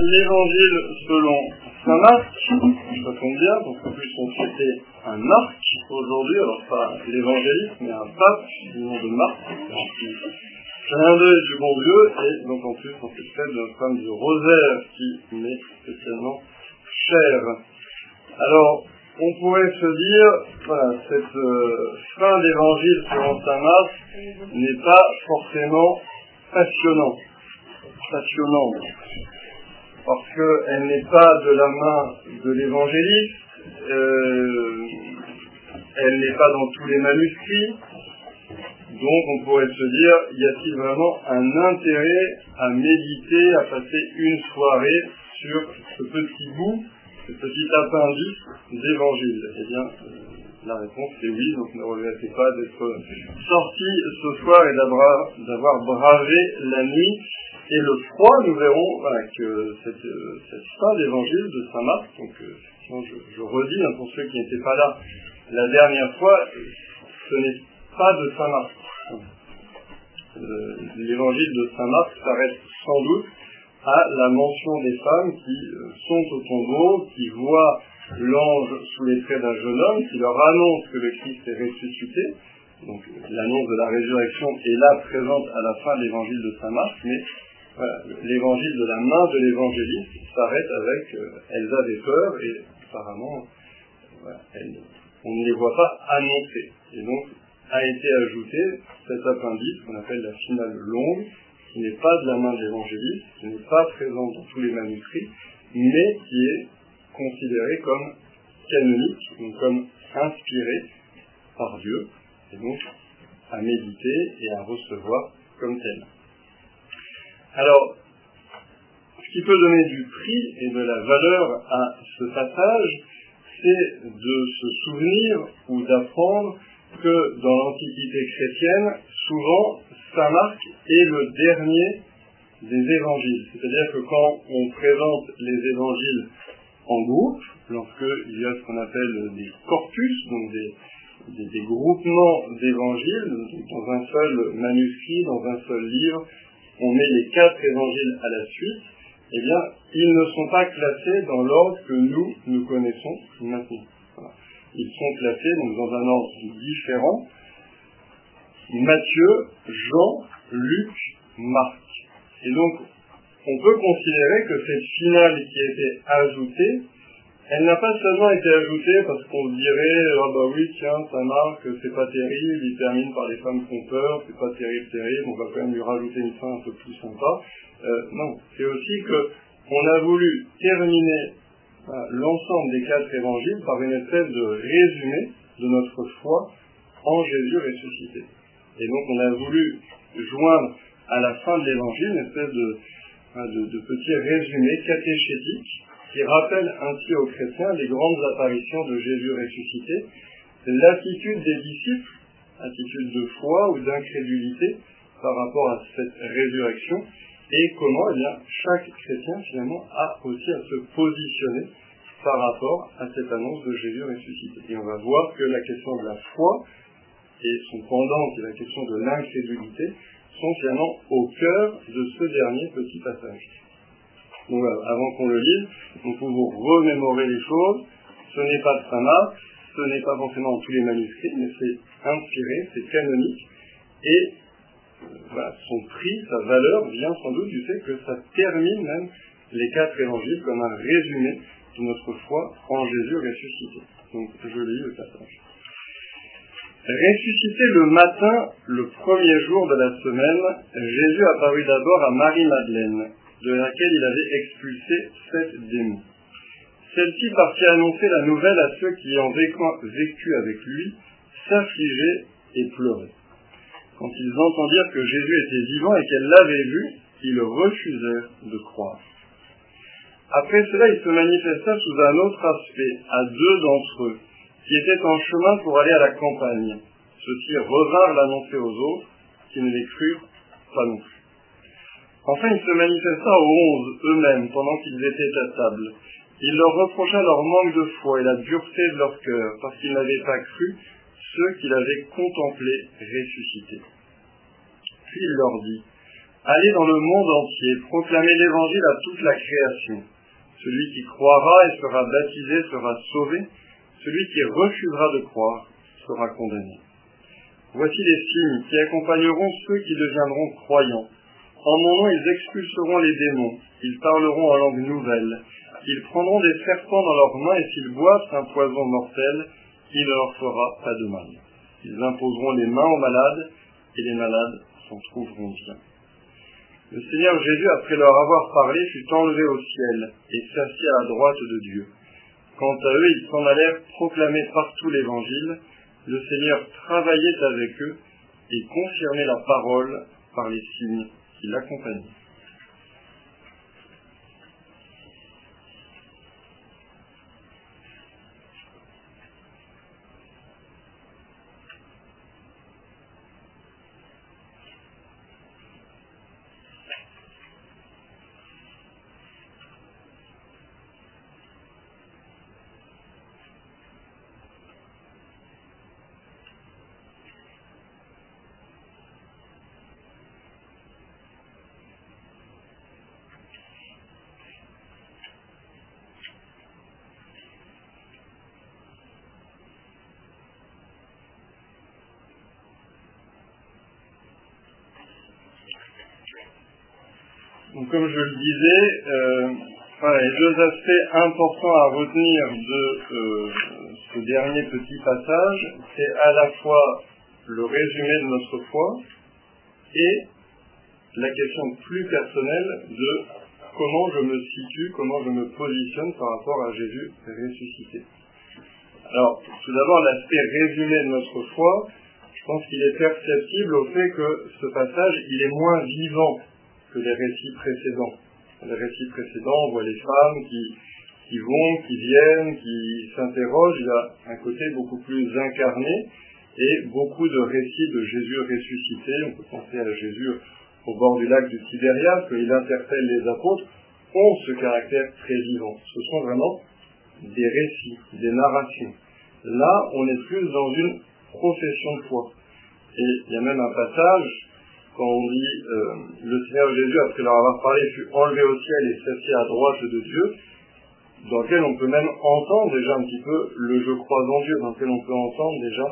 l'évangile selon saint Marc, ça tombe bien, donc en plus on fêtait un Marc aujourd'hui, alors pas l'évangéliste, mais un pape du nom de Marc, du bon Dieu, et donc en plus on fait fête d'une femme du rosaire qui m'est spécialement chère. Alors, on pourrait se dire, voilà, cette euh, fin d'évangile selon saint Marc n'est pas forcément passionnante passionnante, parce qu'elle n'est pas de la main de l'évangéliste, euh, elle n'est pas dans tous les manuscrits, donc on pourrait se dire, y a-t-il vraiment un intérêt à méditer, à passer une soirée sur ce petit bout, ce petit appendice d'évangile? Eh bien, la réponse est oui, donc ne regrettez pas d'être sorti ce soir et d'avoir bravé la nuit et le froid, nous verrons que cette, cette fin d'évangile de Saint Marc, donc euh, je, redis hein, pour ceux qui n'étaient pas là la dernière fois, ce n'est pas de Saint Marc. Euh, l'évangile de Saint Marc s'arrête sans doute à la mention des femmes qui euh, sont au tombeau, qui voient l'ange sous les traits d'un jeune homme, qui leur annonce que le Christ est ressuscité. Donc l'annonce de la résurrection est là présente à la fin de l'évangile de Saint Marc, mais l'évangile de la main de l'évangéliste s'arrête avec euh, elles avaient peur et apparemment on ne les voit pas annoncer. Et donc a été ajouté cet appendice qu'on appelle la finale longue, qui n'est pas de la main de l'évangéliste, qui n'est pas présente dans tous les manuscrits, mais qui est considéré comme canonique, donc comme inspiré par Dieu, et donc à méditer et à recevoir comme tel. Alors, ce qui peut donner du prix et de la valeur à ce passage, c'est de se souvenir ou d'apprendre que dans l'Antiquité chrétienne, souvent, Saint Marc est le dernier des évangiles. C'est-à-dire que quand on présente les évangiles en groupe, lorsqu'il y a ce qu'on appelle des corpus, donc des, groupements d'évangiles, dans un seul manuscrit, dans un seul livre, on met les quatre évangiles à la suite, eh bien, ils ne sont pas classés dans l'ordre que nous, nous connaissons maintenant. Ils sont classés dans un ordre différent. Matthieu, Jean, Luc, Marc. Et donc, on peut considérer que cette finale qui a été ajoutée elle n'a pas seulement été ajoutée parce qu'on dirait, ah bah oui, tiens, ça marque, c'est pas terrible, il termine par les femmes font peur, c'est pas terrible, terrible, on va quand même lui rajouter une fin un peu plus sympa. Euh, non, c'est aussi que on a voulu terminer euh, l'ensemble des quatre évangiles par une espèce de résumé de notre foi en Jésus ressuscité. Et donc on a voulu joindre à la fin de l'évangile une espèce de, de, de petit résumé catéchétique qui rappelle ainsi aux chrétiens les grandes apparitions de Jésus ressuscité, l'attitude des disciples, attitude de foi ou d'incrédulité par rapport à cette résurrection, et comment eh bien, chaque chrétien finalement a aussi à se positionner par rapport à cette annonce de Jésus ressuscité. Et on va voir que la question de la foi et son pendant, qui est la question de l'incrédulité, sont finalement au cœur de ce dernier petit passage. Donc avant qu'on le lise, il faut vous remémorer les choses. Ce n'est pas Saint ce n'est pas forcément dans tous les manuscrits, mais c'est inspiré, c'est canonique. Et euh, son prix, sa valeur vient sans doute du fait que ça termine même les quatre évangiles comme un résumé de notre foi en Jésus ressuscité. Donc je lis le passage. Ressuscité le matin, le premier jour de la semaine, Jésus apparut d'abord à Marie-Madeleine de laquelle il avait expulsé sept démons. Celle-ci partit annoncer la nouvelle à ceux qui, ayant vécu avec lui, s'affligeaient et pleuraient. Quand ils entendirent que Jésus était vivant et qu'elle l'avait vu, ils refusèrent de croire. Après cela, il se manifesta sous un autre aspect à deux d'entre eux, qui étaient en chemin pour aller à la campagne. Ceux-ci revinrent l'annoncer aux autres, qui ne les crurent pas non plus. Enfin, il se manifesta aux onze eux-mêmes pendant qu'ils étaient à table. Il leur reprocha leur manque de foi et la dureté de leur cœur, parce qu'ils n'avaient pas cru ceux qu'il avait contemplés ressuscités. Puis il leur dit, Allez dans le monde entier, proclamez l'évangile à toute la création. Celui qui croira et sera baptisé sera sauvé, celui qui refusera de croire sera condamné. Voici les signes qui accompagneront ceux qui deviendront croyants. En mon nom, ils expulseront les démons, ils parleront en langue nouvelle, ils prendront des serpents dans leurs mains et s'ils boivent un poison mortel, il ne leur fera pas de mal. Ils imposeront les mains aux malades et les malades s'en trouveront bien. Le Seigneur Jésus, après leur avoir parlé, fut enlevé au ciel et s'assit à la droite de Dieu. Quant à eux, ils s'en allèrent proclamer partout l'Évangile. Le Seigneur travaillait avec eux et confirmait la parole par les signes qui l'accompagnaient. Comme je le disais, euh, les deux aspects importants à retenir de euh, ce dernier petit passage, c'est à la fois le résumé de notre foi et la question plus personnelle de comment je me situe, comment je me positionne par rapport à Jésus ressuscité. Alors, tout d'abord, l'aspect résumé de notre foi, je pense qu'il est perceptible au fait que ce passage, il est moins vivant que les récits précédents. Les récits précédents, on voit les femmes qui, vont, qui viennent, qui s'interrogent. Il y a un côté beaucoup plus incarné et beaucoup de récits de Jésus ressuscité. On peut penser à Jésus au bord du lac du Tibérias, qu'il interpelle les apôtres, ont ce caractère très vivant. Ce sont vraiment des récits, des narrations. Là, on est plus dans une profession de foi. Et il y a même un passage quand on dit euh, le Seigneur Jésus, après leur avoir parlé, fut enlevé au ciel et s'assit à droite de Dieu, dans lequel on peut même entendre déjà un petit peu le je crois en Dieu, dans lequel on peut entendre déjà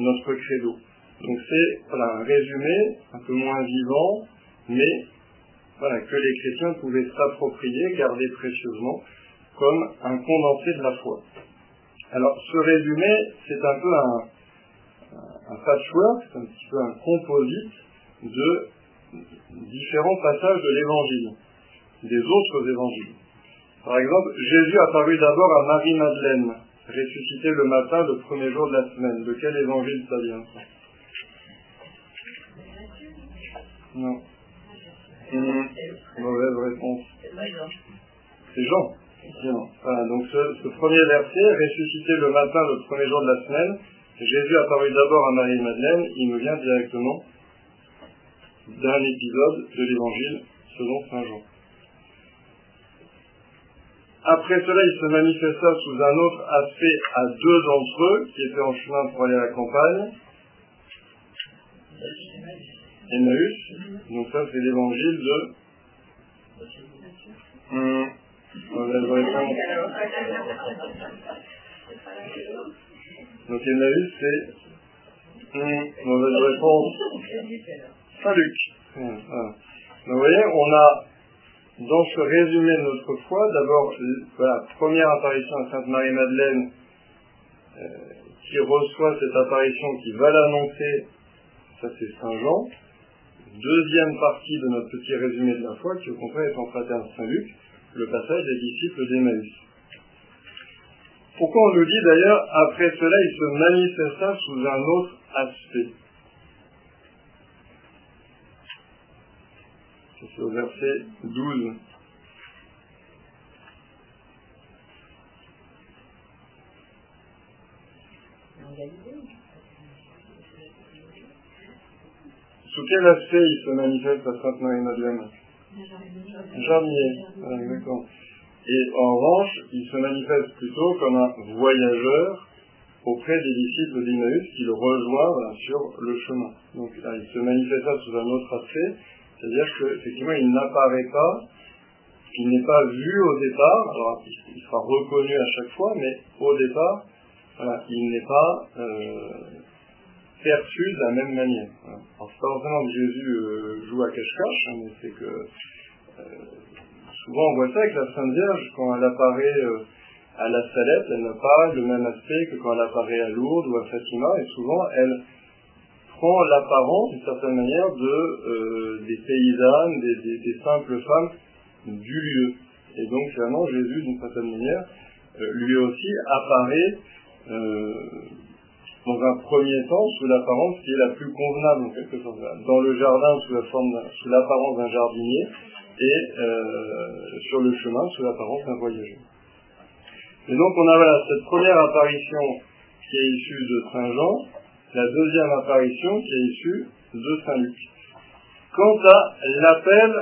notre credo. Donc c'est voilà, un résumé un peu moins vivant, mais voilà, que les chrétiens pouvaient s'approprier, garder précieusement, comme un condensé de la foi. Alors ce résumé, c'est un peu un, un patchwork, c'est un petit peu un composite de différents passages de l'évangile, des autres évangiles. Par exemple, Jésus apparut d'abord à Marie-Madeleine, ressuscité le matin, le premier jour de la semaine. De quel évangile ça vient Non. Mmh. Mauvaise réponse. C'est Jean. Voilà, donc ce, ce, premier verset, ressuscité le matin, le premier jour de la semaine, Jésus apparut d'abord à Marie-Madeleine, il nous vient directement d'un épisode de l'évangile selon Saint Jean. Après cela, il se manifesta sous un autre aspect à deux d'entre eux qui étaient en chemin pour aller à la campagne. Emmaüs. Donc ça, c'est l'évangile de... Hum, Donc Emmaüs, c'est... Hum, mauvaise réponse. Saint-Luc. vous voyez, on a dans ce résumé de notre foi, d'abord la première apparition à Sainte Marie-Madeleine euh, qui reçoit cette apparition, qui va l'annoncer, ça c'est Saint Jean. Deuxième partie de notre petit résumé de la foi, qui au contraire est en fraterne Saint-Luc, le passage des disciples d'Emmaüs. Pourquoi on nous dit d'ailleurs, après cela, il se manifesta sous un autre aspect? Au verset 12. Sous quel aspect il se manifeste à Sainte Marie-Madeleine Jardinier. Exactement. Et en revanche, il se manifeste plutôt comme un voyageur auprès des disciples d'Emmaüs qui le rejoignent sur le chemin. Donc là, il se manifesta sous un autre aspect, C'est-à-dire qu'effectivement, il n'apparaît pas, il n'est pas vu au départ, alors il sera reconnu à chaque fois, mais au départ, il n'est pas euh, perçu de la même manière. Voilà. Alors c'est pas forcément que Jésus euh, joue à cache-cache, hein, mais c'est que euh, souvent on voit ça avec la Sainte Vierge, quand elle apparaît à la Salette, elle n'a pas le même aspect que quand elle apparaît à Lourdes ou à Fatima, et souvent elle prend l'apparence d'une certaine manière de des paysannes, des, simples femmes du lieu. Et donc finalement Jésus d'une certaine manière lui aussi apparaît euh, dans un premier temps sous l'apparence qui est la plus convenable en quelque sorte. Dans le jardin sous l'apparence d'un jardinier et euh, sur le chemin sous l'apparence d'un voyageur. Et donc on a cette première apparition qui est issue de Saint Jean, la deuxième apparition qui est issue de Saint Luc. Quant à l'appel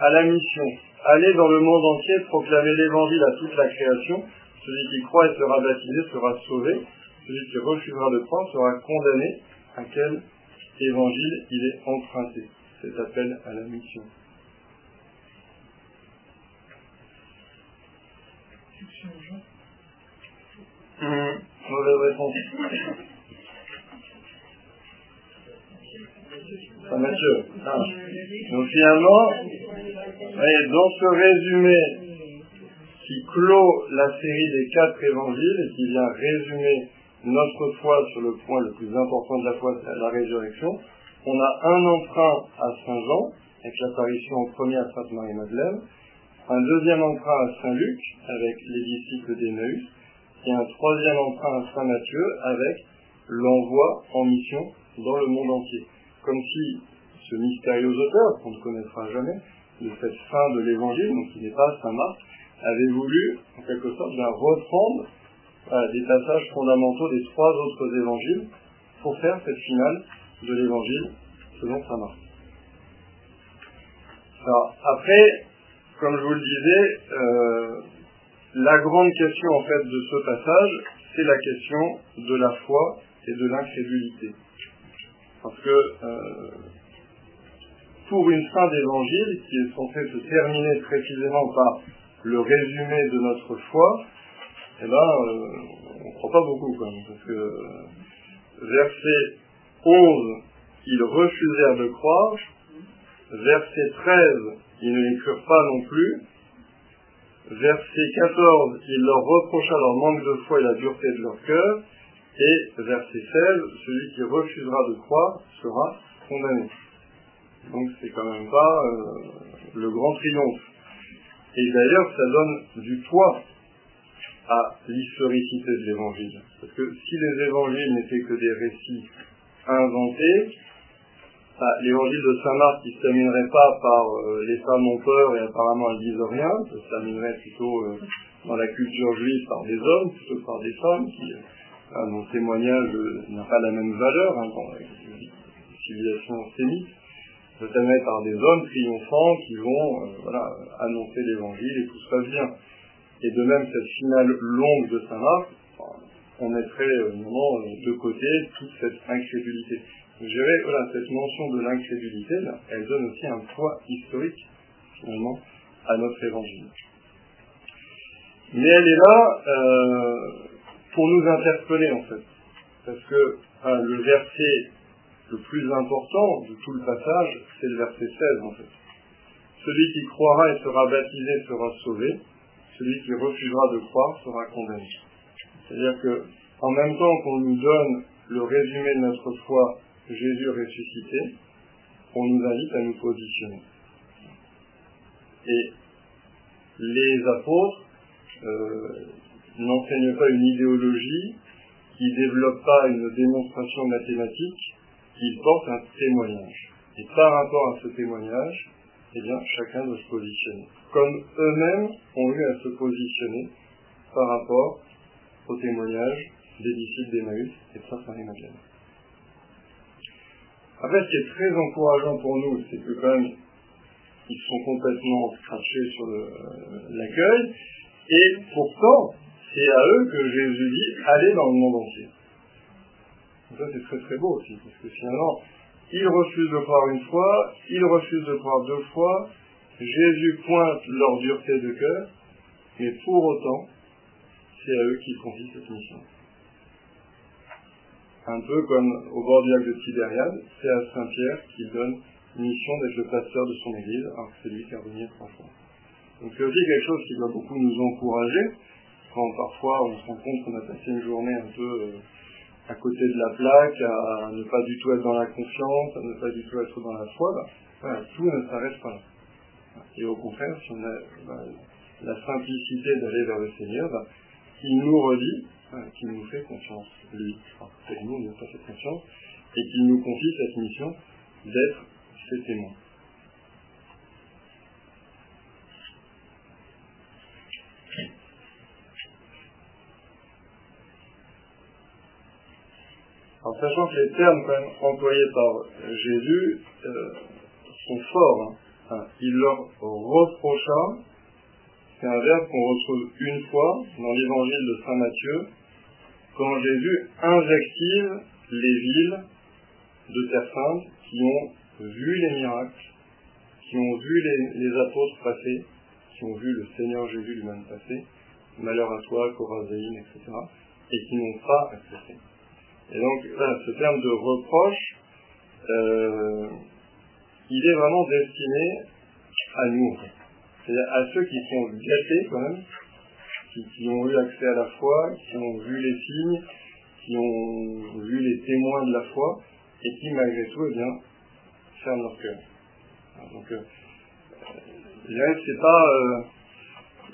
à la mission, aller dans le monde entier proclamer l'évangile à toute la création, celui qui croit et sera baptisé sera sauvé. Celui qui refusera de croire sera condamné. À quel évangile il est emprunté Cet appel à la mission? Mmh, mauvaise réponse. Saint Mathieu. Ah. Donc finalement, dans ce résumé qui clôt la série des quatre évangiles et qui vient résumer notre foi sur le point le plus important de la foi, c'est la résurrection. On a un emprunt à Saint Jean, avec l'apparition en premier à Sainte Marie-Madeleine, un deuxième emprunt à Saint Luc, avec les disciples d'Emmaüs, et un troisième emprunt à Saint Matthieu, avec l'envoi en mission dans le monde entier. Comme si ce mystérieux auteur, qu'on ne connaîtra jamais, de cette fin de l'évangile, donc qui n'est pas Saint Marc, avait voulu, en quelque sorte, reprendre des passages fondamentaux des trois autres évangiles pour faire cette finale de l'évangile selon saint Marc. Alors, après, comme je vous le disais, euh, la grande question en fait de ce passage, c'est la question de la foi et de l'incrédulité. Parce que euh, pour une fin d'évangile qui est censée se terminer précisément par le résumé de notre foi, eh ben, euh, on ne croit pas beaucoup quand même, parce que verset 11, ils refusèrent de croire, verset 13, ils ne les crurent pas non plus, verset 14, il leur reprocha leur manque de foi et la dureté de leur cœur, et verset 16, celui qui refusera de croire sera condamné. Donc c'est quand même pas euh, le grand triomphe. Et d'ailleurs, ça donne du poids à l'historicité de l'évangile. Parce que si les évangiles n'étaient que des récits inventés, bah, l'évangile de Saint Marc, ne se terminerait pas par euh, les femmes ont peur et apparemment elles disent rien, ça se terminerait plutôt euh, dans la culture juive par des hommes plutôt que par des femmes, qui, euh, dont témoignage n'a pas la même valeur hein, dans la civilisation sémite notamment par des hommes triomphants qui vont euh, voilà, annoncer l'évangile et tout se passe bien. Et de même, cette finale longue de Saint-Marc, on mettrait euh, euh, de côté toute cette incrédulité. Je dirais, voilà, cette mention de l'incrédulité, elle donne aussi un poids historique, finalement, à notre évangile. Mais elle est là euh, pour nous interpeller, en fait. Parce que le verset le plus important de tout le passage, c'est le verset 16 en fait. Celui qui croira et sera baptisé sera sauvé, celui qui refusera de croire sera condamné. C'est-à-dire que, en même temps qu'on nous donne le résumé de notre foi, Jésus ressuscité, on nous invite à nous positionner. Et les apôtres euh, n'enseignent pas une idéologie, qui développe pas une démonstration mathématique, il porte un témoignage. Et par rapport à ce témoignage, eh bien, chacun doit se positionner. Comme eux-mêmes ont eu à se positionner par rapport au témoignage des disciples d'Emmaüs et de Sainte Marie-Madeleine. Après, ce qui est très encourageant pour nous, c'est que quand même, ils sont complètement crachés sur l'accueil, et pourtant, c'est à eux que Jésus dit, allez dans le monde entier. Ça, c'est très très beau aussi, parce que finalement, ils refusent de croire une fois, ils refusent de croire deux fois, Jésus pointe leur dureté de cœur, mais pour autant, c'est à eux qu'il confie cette mission. Un peu comme au bord du lac de Tibériade, c'est à Saint-Pierre qu'il donne mission d'être le pasteur de son église, alors que c'est lui qui a revenu trois fois. Donc c'est aussi quelque chose qui doit beaucoup nous encourager, parfois on se rend compte qu'on a passé une journée un peu euh, à côté de la plaque, à ne pas du tout être dans la confiance, à ne pas du tout être dans la foi, bah, tout ne s'arrête pas là. Et au contraire, si on a bah, la simplicité d'aller vers le Seigneur, bah, il nous redit hein, qu'il nous fait confiance, lui. nous, nous pas fait confiance, et qu'il nous confie cette mission d'être ses témoins. Sachant que les termes quand même employés par Jésus euh, sont forts, hein. il leur reprocha c'est un verbe qu'on retrouve une fois dans l'évangile de Saint Matthieu, quand Jésus invective les villes de Terre Sainte qui ont vu les miracles, qui ont vu les, apôtres passer, qui ont vu le Seigneur Jésus lui-même passer, malheur à toi, Corazéine, etc., et qui n'ont pas accepté. Et donc, ce terme de reproche, euh, il est vraiment destiné à nous c'est-à-dire à ceux qui sont gâtés quand même, qui, ont eu accès à la foi, qui ont vu les signes, qui ont vu les témoins de la foi, et qui malgré tout, eh bien, ferment leur cœur. Donc, euh, je dirais que c'est pas, euh,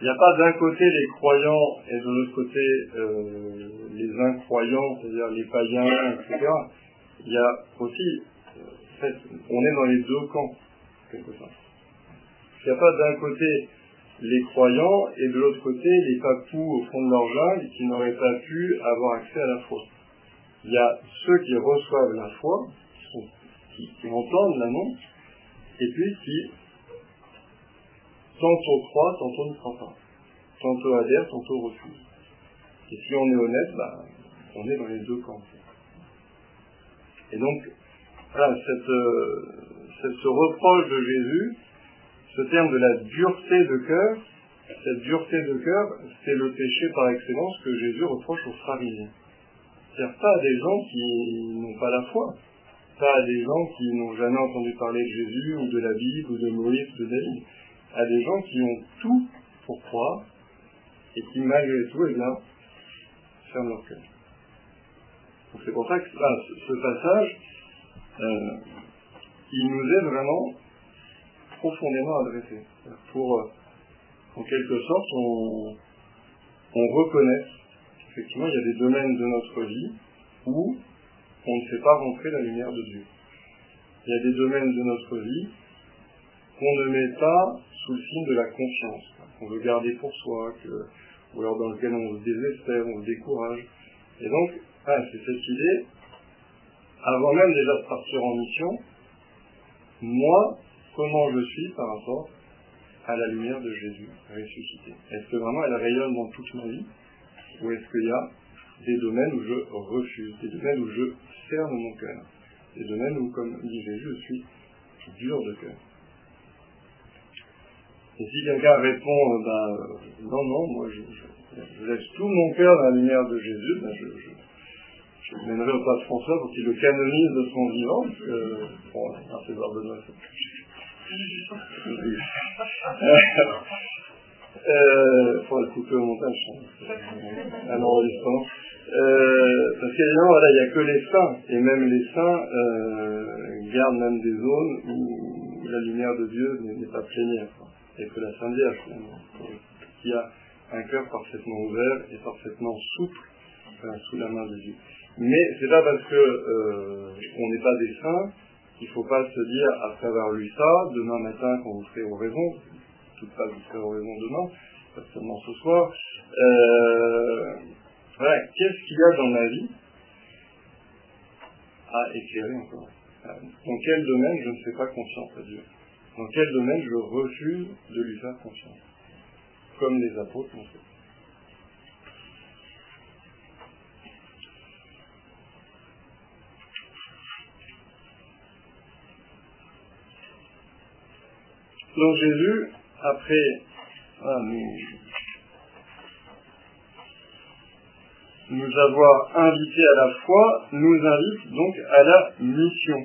n'y a pas d'un côté les croyants et de l'autre côté euh, les incroyants, c'est-à-dire les païens, etc. Il y a aussi, en fait, on est dans les deux camps, quelque sorte. Il n'y a pas d'un côté les croyants et de l'autre côté les papous au fond de leur jungle qui n'auraient pas pu avoir accès à la foi. Il y a ceux qui reçoivent la foi, qui, entendent l'annonce, et puis qui tantôt croient, tantôt ne croient pas. Tantôt adhèrent, tantôt refusent. Et si on est honnête, bah, on est dans les deux camps. Et donc, voilà, cette, euh, ce reproche de Jésus, ce terme de la dureté de cœur, cette dureté de cœur, c'est le péché par excellence que Jésus reproche aux pharisiens. C'est-à-dire pas à des gens qui n'ont pas la foi, pas à des gens qui n'ont jamais entendu parler de Jésus ou de la Bible ou de Moïse ou de David, à des gens qui ont tout pour croire et qui malgré tout, eh bien, ferment leur cœur. Donc c'est pour ça que ce passage, euh, il nous aide vraiment profondément adressé. Pour, euh, en quelque sorte, on, on reconnaisse qu'effectivement, il y a des domaines de notre vie où on ne fait pas rentrer la lumière de Dieu. Il y a des domaines de notre vie qu'on ne met pas sous le signe de la confiance, qu'on veut garder pour soi, que, ou alors dans lequel on se désespère, on se décourage. Et donc, ah, c'est cette idée, avant même déjà de partir en mission, moi, comment je suis par rapport à la lumière de Jésus ressuscité? Est-ce que vraiment elle rayonne dans toute ma vie ou est-ce qu'il y a des domaines où je refuse, des domaines où je ferme mon cœur, des domaines où, comme dit Jésus, je suis dur de cœur? Et si quelqu'un répond, ben, non, non, moi je, laisse tout mon cœur dans la lumière de Jésus, ben, je, je, je mènerai au pape François pour qu'il le canonise de son vivant, parce que, bon, un César Benoît, euh, faut le couper au montage, à l'enregistrement. Euh, parce qu'évidemment, voilà, il n'y a que les saints, et même les saints euh, gardent même des zones où la lumière de Dieu n'est pas plénière. Et que la Sainte Vierge, qui a un cœur parfaitement ouvert et parfaitement souple sous la main de Dieu. Mais c'est pas parce que euh, on n'est pas des saints il ne faut pas se dire, après avoir lu ça, demain matin, quand vous serez au raison, tout ça, vous serez au raison demain, pas seulement ce soir, euh, voilà, qu'est-ce qu'il y a dans ma vie à éclairer encore? Dans quel domaine je ne fais pas confiance à Dieu? Dans quel domaine je refuse de lui faire confiance? Comme les apôtres l'ont fait. Donc Jésus, après ah, nous avoir invités à la foi, nous invite donc à la mission.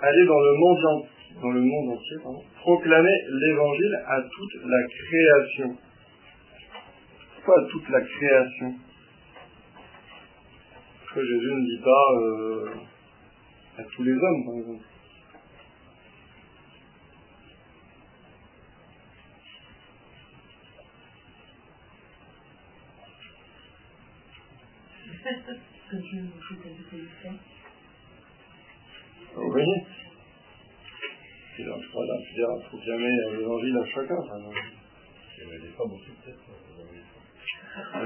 Aller dans le monde entier dans le monde entier, proclamer l'évangile à toute la création. Pas à toute la création. Que Jésus ne dit pas euh, à tous les hommes, par exemple. Voyez C'est là, voilà, c'est-à-dire, il faut jamais l'évangile à chacun. Il n'y avait pas beaucoup de têtes. Ça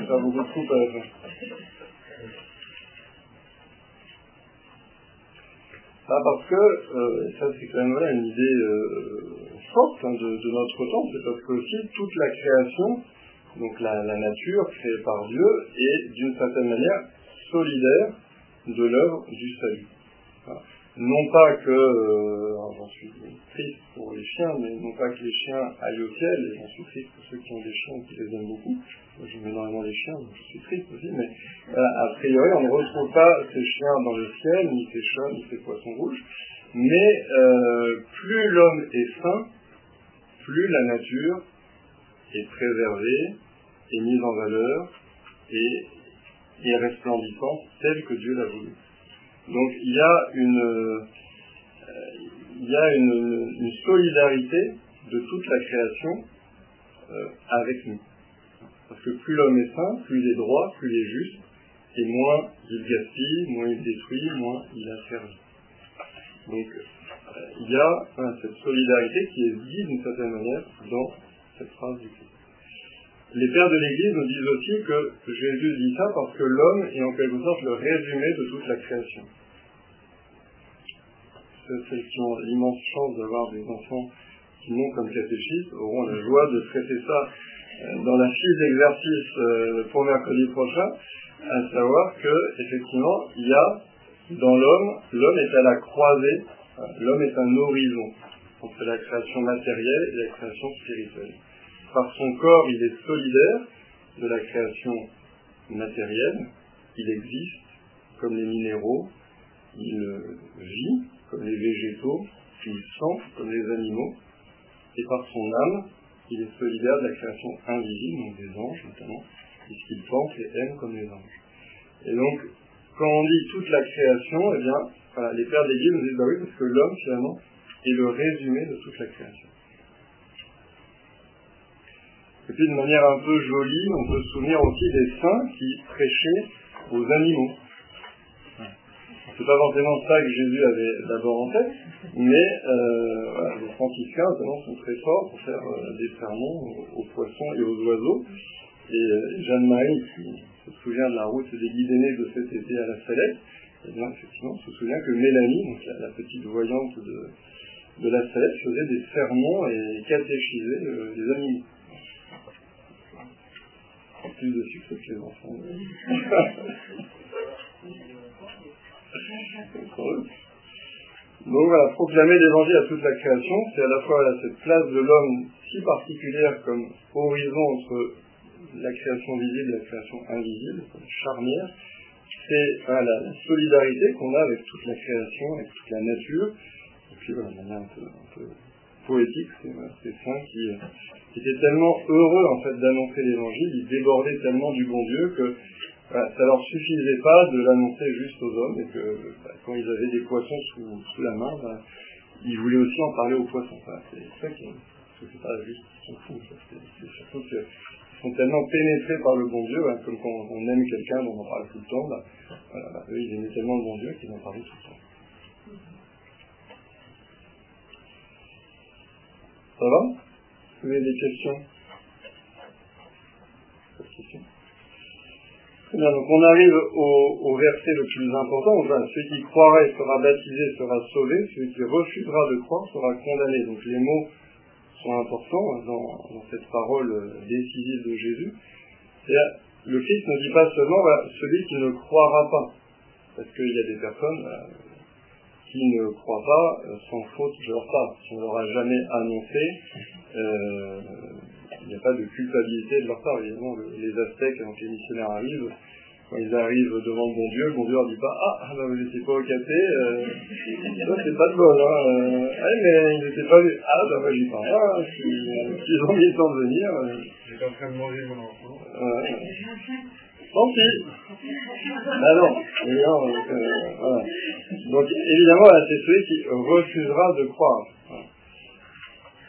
fait beaucoup de coups à la fin. Ah, parce que, euh, ça c'est quand même voilà, une idée euh, forte hein, de, notre temps, c'est parce que aussi toute la création, donc la, nature créée par Dieu, est d'une certaine manière solidaire de l'œuvre du salut. Non pas que, euh, j'en suis triste pour les chiens, mais non pas que les chiens aillent au ciel, et j'en suis triste pour ceux qui ont des chiens et qui les aiment beaucoup. J'aime énormément les chiens, donc je suis triste aussi, mais a priori on ne retrouve pas ces chiens dans le ciel, ni ces chats, ni ces poissons rouges. Mais euh, plus l'homme est saint, plus la nature est préservée, est mise en valeur et est resplendissante telle que Dieu l'a voulu. Donc il y a une, euh, il y a une, solidarité de toute la création euh, avec nous. Parce que plus l'homme est saint, plus il est droit, plus il est juste, et moins il gaspille, moins il détruit, moins il a servi. Donc il y a cette solidarité qui est dite d'une certaine manière dans phrase du. Les pères de l'Église nous disent aussi que Jésus dit ça parce que l'homme est en quelque sorte le résumé de toute la création. Celles qui l'immense chance d'avoir des enfants qui n'ont comme catéchistes auront la joie de traiter ça euh, dans la fiche d'exercice euh, pour mercredi prochain, à savoir que effectivement il y a dans l'homme, l'homme est à la croisée L'homme est un horizon entre la création matérielle et la création spirituelle. Par son corps, il est solidaire de la création matérielle, il existe comme les minéraux, il vit comme les végétaux, il sent comme les animaux, et par son âme, il est solidaire de la création invisible, donc des anges notamment, puisqu'il pense et aime comme les anges. Et donc, quand on dit toute la création, eh bien, les pères d'Église nous disent, bah oui, parce que l'homme, finalement, est le résumé de toute la création. Et puis, de manière un peu jolie, on peut se souvenir aussi des saints qui prêchaient aux animaux. C'est pas forcément ça que Jésus avait d'abord en tête, mais euh, les franciscains, notamment, sont très forts pour faire euh, des sermons aux, poissons et aux oiseaux. Et euh, Jeanne-Marie, qui se souvient de la route des guidés de cet été à la Salette, eh bien, effectivement, se souvient que Mélanie, donc la, petite voyante de, de la Salette, faisait des sermons et catéchisait les animaux. Plus de succès que les enfants. Donc voilà, proclamer l'évangile à toute la création, c'est à la fois cette place de l'homme si particulière comme horizon entre la création visible et la création invisible, comme charnière, c'est la, solidarité qu'on a avec toute la création, avec toute la nature. Et puis voilà, de manière un peu, poétique, ces saints qui, étaient tellement heureux en fait d'annoncer l'évangile, ils débordaient tellement du bon Dieu que ça ça leur suffisait pas de l'annoncer juste aux hommes et que bah, quand ils avaient des poissons sous, la main, bah, ils voulaient aussi en parler aux poissons. c'est ça qui c'est pas juste c'est surtout que sont tellement pénétrés par le bon Dieu, hein, comme quand on aime quelqu'un dont on parle tout le temps, bah, bah, eux ils aimaient tellement le bon Dieu qu'ils en parlaient tout le temps. Ça va? Vous avez des questions? Bien, donc on arrive au, verset le plus important, celui qui croirait sera baptisé sera sauvé, celui qui refusera de croire sera condamné. Donc les mots sont importants dans, cette parole décisive de Jésus. Le Christ ne dit pas seulement celui qui ne croira pas. parce qu'il y a des personnes qui ne croient pas sans faute de leur part. Si on ne leur a jamais annoncé, il n'y a pas de culpabilité de leur part. Évidemment, les Aztèques, quand les missionnaires arrivent, quand ils arrivent devant le bon Dieu, le bon Dieu leur dit pas Ah, bah, vous n'étiez pas au café, euh, ça c'est pas de bol, hein. Euh, ah, mais ils n'étaient pas venus. Ah, bah moi j'y parle pas, si, ils ont mis le temps de venir. Euh, J'étais en train de manger mon enfant. Euh, tant pis. Ah non, évidemment, donc, euh, voilà. donc évidemment, c'est celui qui refusera de croire.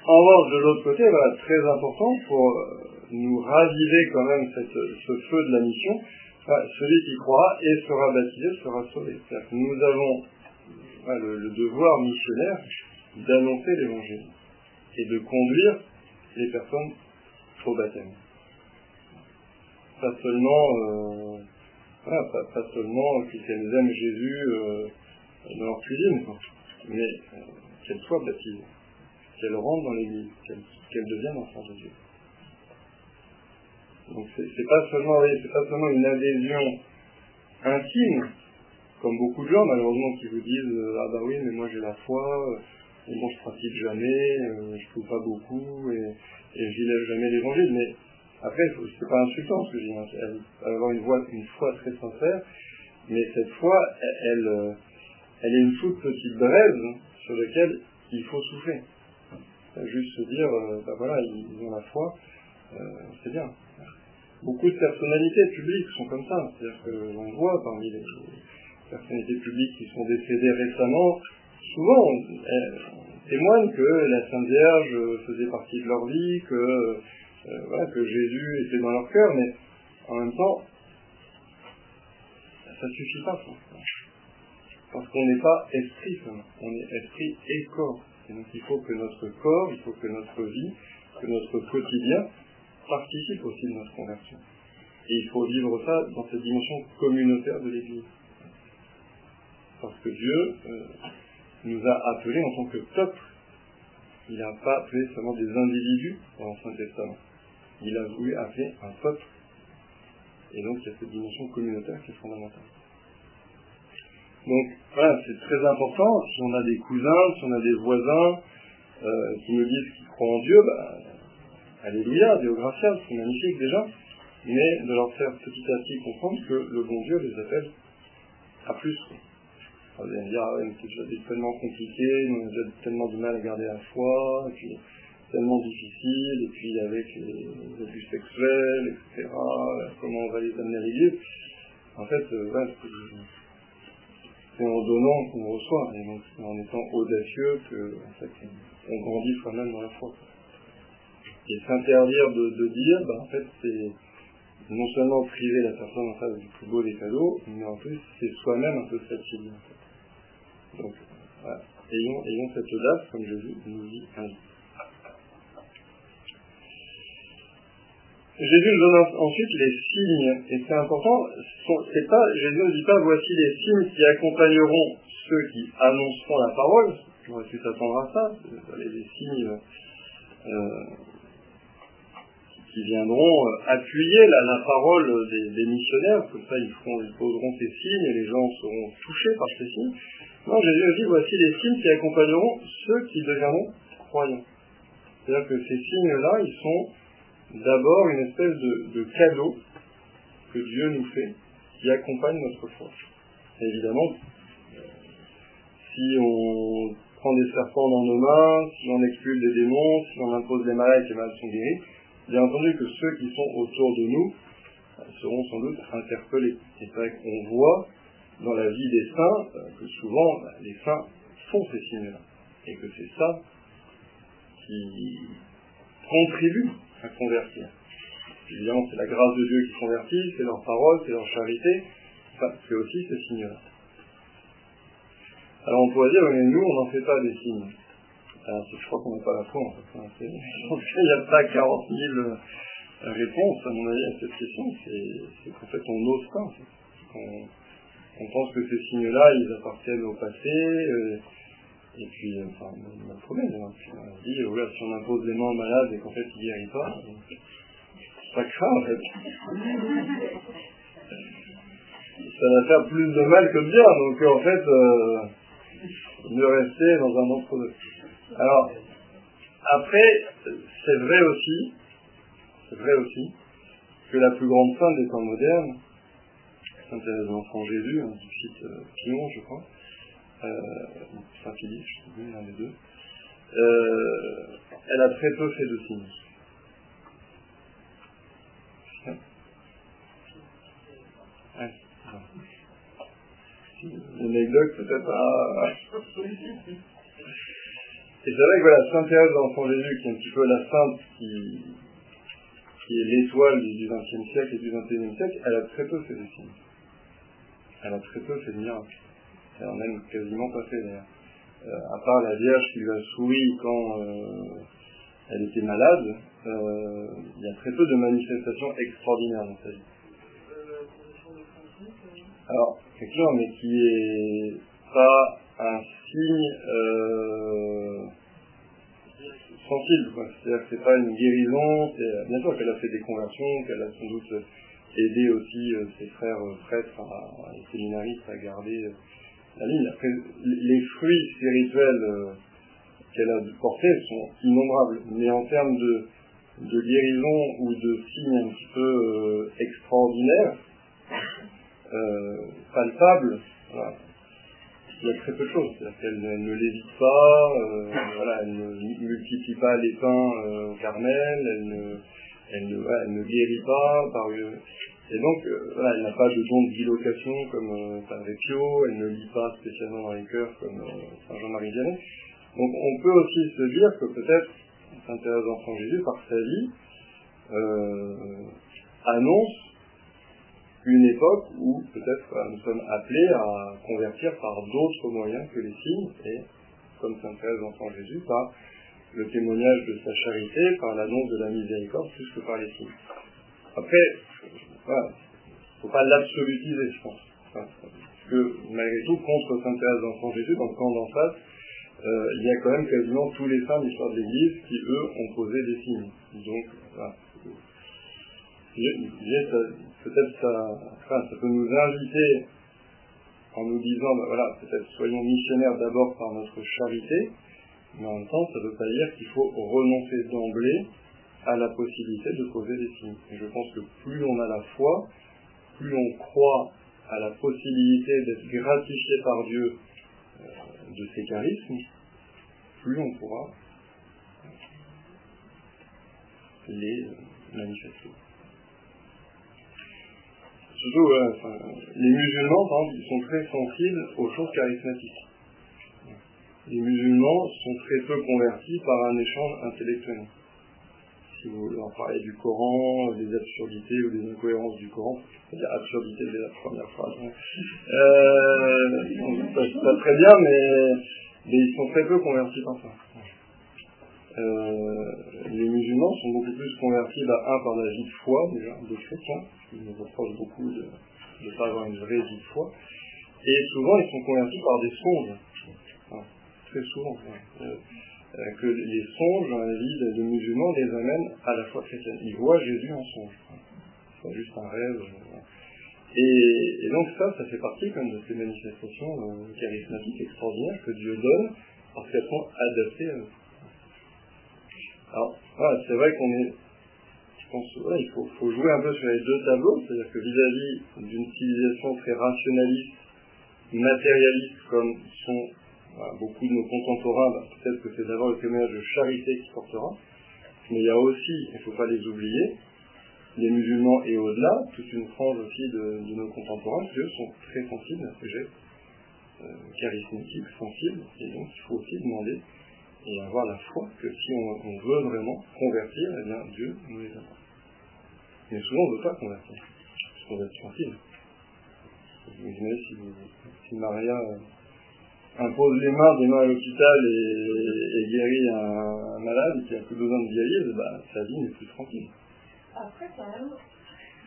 En revanche, de l'autre côté, très important pour nous raviver quand même ce feu de la mission, celui qui croira et sera baptisé sera sauvé. C'est-à-dire que nous avons le, devoir missionnaire d'annoncer l'évangile et de conduire les personnes au baptême. Pas seulement, euh, voilà, pas, seulement qu'elles aiment Jésus euh, dans leur cuisine, mais euh, qu'elles soient baptisées, qu'elles rentrent dans l'église, qu'elles deviennent enfants de Dieu. Donc c'est pas seulement, c'est pas seulement une adhésion intime, comme beaucoup de gens malheureusement qui vous disent ah bah oui mais moi j'ai la foi, et bon je pratique jamais, je trouve pas beaucoup et, et je lève jamais l'évangile. Mais après c'est pas insultant ce que hein. elle, avoir une, voix, une foi très sincère, mais cette foi elle, euh, elle, est une toute petite braise sur laquelle il faut souffler. Juste se dire bah voilà ils ont la foi, c'est bien beaucoup de personnalités publiques sont comme ça. C'est-à-dire que l'on voit parmi les personnalités publiques qui sont décédées récemment, souvent elles témoignent que la Sainte Vierge faisait partie de leur vie, que, euh, voilà, que Jésus était dans leur cœur, mais en même temps, ça ne suffit pas. Parce qu'on n'est pas esprit on est esprit et corps. Et donc il faut que notre corps, il faut que notre vie, que notre quotidien participe aussi de notre conversion. Et il faut vivre ça dans cette dimension communautaire de l'Église. Parce que Dieu euh, nous a appelés en tant que peuple. Il n'a pas appelé seulement des individus dans l'Ancien Testament. Il a voulu appeler un peuple. Et donc il y a cette dimension communautaire qui est fondamentale. Donc voilà, c'est très important. Si on a des cousins, si on a des voisins euh, qui nous disent qu'ils croient en Dieu, bah, Alléluia, Déo c'est magnifique déjà, mais de leur faire petit à petit comprendre que le bon Dieu les appelle à plus. vous allez me dire, ah c'est tellement compliqué, on a tellement de mal à garder la foi, et puis tellement difficile, et puis avec les, abus sexuels, etc., comment on va les amener à l'église. En fait, euh, c'est en donnant qu'on reçoit, et donc c'est en étant audacieux que, en fait, on grandit soi-même dans la foi. Et s'interdire de, dire, bah, en fait, c'est non seulement priver la personne en face du plus beau des cadeaux, mais en plus, c'est soi-même un peu fatigué. Donc, voilà. ayons, ayons cette audace, comme Jésus nous dit ainsi. Jésus nous donne ensuite les signes, et c'est important, Jésus ne dit pas voici les signes qui accompagneront ceux qui annonceront la parole, on aurait pu s'attendre à ça, les, signes euh, qui viendront euh, appuyer la, parole des, missionnaires, comme ça ils, poseront ces signes et les gens seront touchés par ces signes. Non, Jésus dit, voici les signes qui accompagneront ceux qui deviendront croyants. C'est-à-dire que ces signes-là, ils sont d'abord une espèce de, cadeau que Dieu nous fait, qui accompagne notre foi. évidemment, si on prend des serpents dans nos mains, si on expulse des démons, si on impose des malades et les malades sont guéris, bien entendu que ceux qui sont autour de nous euh, seront sans doute interpellés. C'est vrai qu'on voit dans la vie des saints euh, que souvent bah, les saints font ces signes-là. Et que c'est ça qui contribue à convertir. Évidemment, c'est la grâce de Dieu qui convertit, c'est leur parole, c'est leur charité, c'est aussi ces signes-là. Alors on pourrait dire, mais nous, on n'en fait pas des signes je crois qu'on n'a pas la foi en fait. Hein. Il n'y a pas 40 000 euh, réponses à mon avis à cette question. C'est qu'en fait on n'ose pas. On, pense que ces signes-là, ils appartiennent au passé. Euh, et puis, euh, enfin, le problème. Hein. On dit, voilà, si on impose les mains malades et qu'en fait ils n'y arrivent pas, c'est pas grave en fait. ça va faire plus de mal que de bien. Donc en fait, euh, de rester dans un entre-deux. Alors, après, c'est vrai aussi, c'est vrai aussi, que la plus grande sainte des temps modernes, Sainte Thérèse Jésus, un du site euh, Pion, je crois, euh, Philippe, je deux, euh, elle a très peu fait de signes. L'anecdote peut-être à... Et c'est vrai que voilà, Sainte Thérèse d'Enfant Jésus, qui est un petit peu la sainte qui, qui est l'étoile du XXe siècle et du XXIe siècle, elle a très peu fait de signes. Elle a très peu fait de miracles. En a même quasiment pas fait d'ailleurs. Euh, à part la Vierge qui lui a souri quand euh, elle était malade, euh, il y a très peu de manifestations extraordinaires dans sa vie. Alors, quelque chose, mais qui est pas un signe sensible. C'est-à-dire que c'est pas une guérison. C'est, bien sûr qu'elle a fait des conversions, qu'elle a sans doute aidé aussi ses frères prêtres, à, les séminaristes à garder les fruits spirituels euh, qu'elle a portés sont innombrables. Mais en termes de, guérison ou de signes un petit peu euh, extraordinaires, euh, palpables, il y a très peu de choses. C'est-à-dire qu'elle elle ne lévite pas, voilà, elle ne multiplie pas les pains au Carmel, elle ne, elle ne, elle ne guérit pas par et donc euh, elle n'a pas de don de bilocation comme euh, Pio, elle ne lit pas spécialement dans les cœurs comme euh, Saint Jean-Marie Vianney. Donc on peut aussi se dire que peut-être Sainte Thérèse d'Enfant Jésus, par sa vie, annonce une époque où peut-être nous sommes appelés à convertir par d'autres moyens que les signes, et comme Sainte Thérèse d'Enfant Jésus, par le témoignage de sa charité, par l'annonce de la miséricorde, plus que par les signes. Après, voilà, faut pas l'absolutiser, je pense. Parce que malgré tout, contre Sainte Thérèse d'Enfant Jésus, dans le camp d'en face, euh, il y a quand même quasiment tous les saints de l'histoire de l'Église qui, eux, ont posé des signes. Donc, voilà. Peut-être ça, ça peut nous inviter en nous disant, ben voilà, peut-être soyons missionnaires d'abord par notre charité, mais en même temps, ça ne veut pas dire qu'il faut renoncer d'emblée à la possibilité de poser des signes. Et je pense que plus on a la foi, plus on croit à la possibilité d'être gratifié par Dieu euh, de ses charismes, plus on pourra les manifester. Surtout, les musulmans, par exemple, sont très sensibles aux choses charismatiques. Les musulmans sont très peu convertis par un échange intellectuel si vous leur parlez du Coran, des absurdités ou des incohérences du Coran, c'est-à-dire absurdité dès la première phrase. Euh, pas, pas très bien, mais, ils sont très peu convertis par ça. Euh, les musulmans sont beaucoup plus convertis, bah, un, par la vie de foi, déjà, des chrétiens, qui nous reprochent beaucoup de ne pas avoir une vraie vie de foi, et souvent ils sont convertis par des songes. Enfin, très souvent. Euh, euh, que les songes dans la vie de, musulmans les amènent à la foi chrétienne. Ils voient Jésus en songe. C'est pas juste un rêve. Et, et, donc ça, ça fait partie même de ces manifestations euh, charismatiques extraordinaires que Dieu donne parce qu'elles sont adaptées à nous. Alors, voilà, c'est vrai qu'on est, je pense, ouais, il faut, jouer un peu sur les deux tableaux, c'est-à-dire que vis-à-vis d'une civilisation très rationaliste, matérialiste comme sont beaucoup de nos contemporains, bah, peut-être que c'est d'abord le témoignage de charité qui portera, mais il y a aussi, il ne faut pas les oublier, les musulmans et au-delà, toute une frange aussi de, nos contemporains qui eux sont très sensibles à ce sujet, euh, charismatique, sensible, et donc il faut aussi demander et avoir la foi que si on, veut vraiment convertir, eh bien Dieu nous les apporte. Mais souvent on ne veut pas convertir, parce qu'on veut être sensible. Vous imaginez si, si Maria impose les mains des mains à l'hôpital et, et, guérit un, un, malade qui a plus besoin de guérir, bah, sa vie n'est plus tranquille. Après, quand même.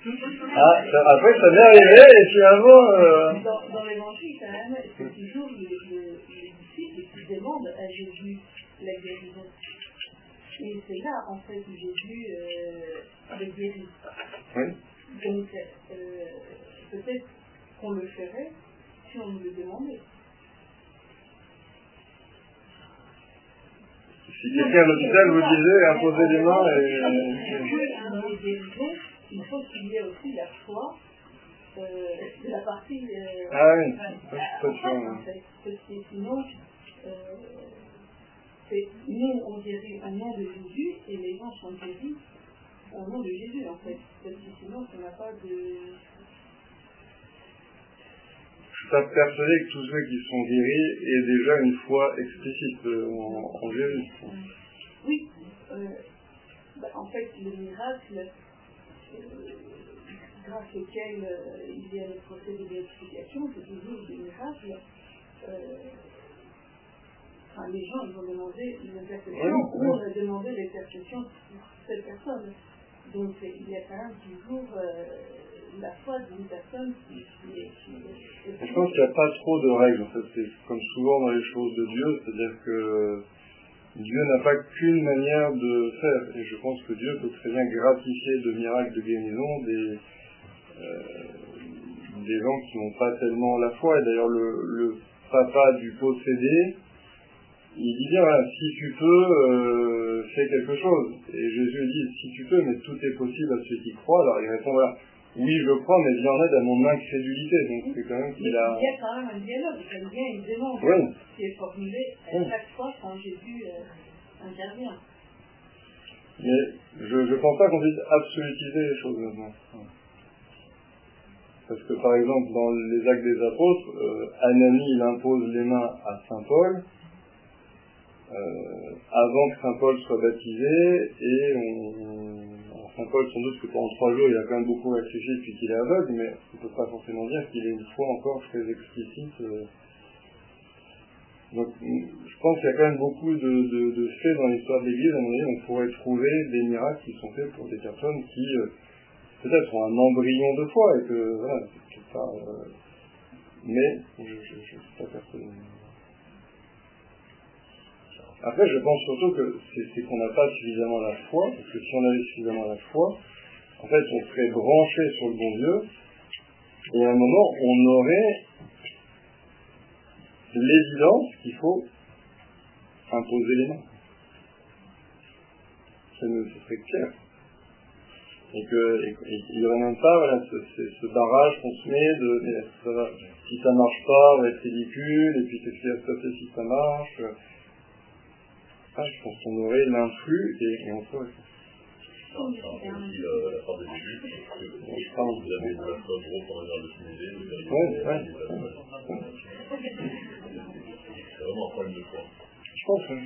Ah, ça, après, ça m'est arrivé, et finalement. Euh... Dans, dans l'évangile, quand même, c'est toujours les, les, les disciples qui demandent à Jésus la guérison. Et c'est là, en fait, où Jésus euh, le guérit. Oui. Donc, euh, peut-être qu'on le ferait si on nous le demandait. Si quelqu'un à l'hôpital vous disait imposer les mains et... Il faut qu'il y ait aussi la foi euh, de la partie euh, Ah oui, à- ça, en pas face, sûr. en fait. Parce que sinon, euh, c'est- nous on guérit au nom de Jésus et les gens sont guéris au nom de Jésus en fait. Parce que sinon ça n'a pas de. Persuadé que tous ceux qui sont guéris aient déjà une foi explicite euh, en, en Jésus. Oui, euh, bah, en fait le miracle euh, grâce auquel euh, il y a le procès de béatification, c'est toujours des miracles. Enfin, les gens ils vont demander une intercession, Oui, ou oui. on a demandé l'intercession pour cette personne. Donc il y a quand même toujours la foi d'une personne qui, est. Je pense qu'il n'y a pas trop de règles, en fait. C'est comme souvent dans les choses de Dieu, c'est-à-dire que Dieu n'a pas qu'une manière de faire. Et je pense que Dieu peut très bien gratifier de miracles de guérison des, euh, des gens qui n'ont pas tellement la foi. Et d'ailleurs, le, papa du possédé, il dit bien, si tu peux, euh, fais quelque chose. Et Jésus dit, si tu peux, mais tout est possible à ceux qui croient. Alors il répond, voilà, oui, je crois, mais viens en aide à mon incrédulité. Donc c'est quand même qu'il il y a... a quand même un dialogue, j'aime bien une demande Oui. qui est formulée à Oui. chaque fois quand Jésus euh, intervient. Mais je ne pense pas qu'on puisse absolutiser les choses maintenant. Parce que par exemple, dans les actes des apôtres, euh, Anani il impose les mains à Saint Paul euh, avant que Saint Paul soit baptisé et on, alors, Saint Paul sans doute que pendant trois jours il a quand même beaucoup réfléchi depuis qu'il est aveugle, mais on ne peut pas forcément dire qu'il ait une foi encore très explicite. euh. Donc je pense qu'il y a quand même beaucoup de, faits dans l'histoire de l'Église, à mon avis, on pourrait trouver des miracles qui sont faits pour des personnes qui euh, peut-être ont un embryon de foi et que voilà, euh, mais je ne suis pas. Après, je pense surtout que c'est qu'on n'a pas suffisamment la foi, parce que si on avait suffisamment la foi, en fait, on serait branché sur le bon Dieu, et à un moment, on aurait l'évidence qu'il faut imposer les mains. Ça, nous- serait clair. Et que, et, et il n'y aurait même pas voilà, ce, barrage qu'on se met de si ça marche pas, on va être ridicule, et puis qu'est-ce qui va se passer si ça marche ah, Je pense qu'on aurait l'influx et, et on ferait. Non, c'est un peu aussi la, la part de Jésus, parce que Je parle. vous avez de la foi gros pour un verre de fumée, vous avez Ouais, ouais. C'est vraiment un problème de foi. Je pense, oui.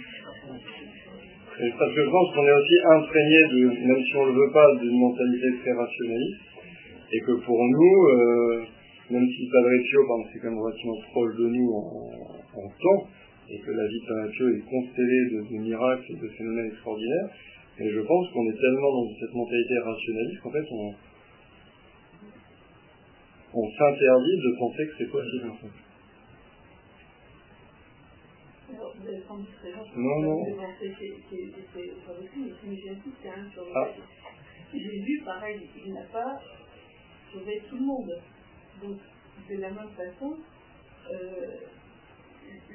Parce que je pense qu'on est aussi imprégné de, même si on ne le veut pas, d'une mentalité très rationaliste, et que pour nous, euh, même si le Padre Pio, par c'est quand même relativement proche de nous en, en temps, et que la vie de Pio est constellée de, de miracles et de phénomènes extraordinaires, et je pense qu'on est tellement dans cette mentalité rationaliste qu'en fait on, on s'interdit de penser que c'est possible. En fait. Non, non. Ah. fait. Jésus, pareil, il n'a pas sauvé tout le monde. Donc, de la même façon, euh, je,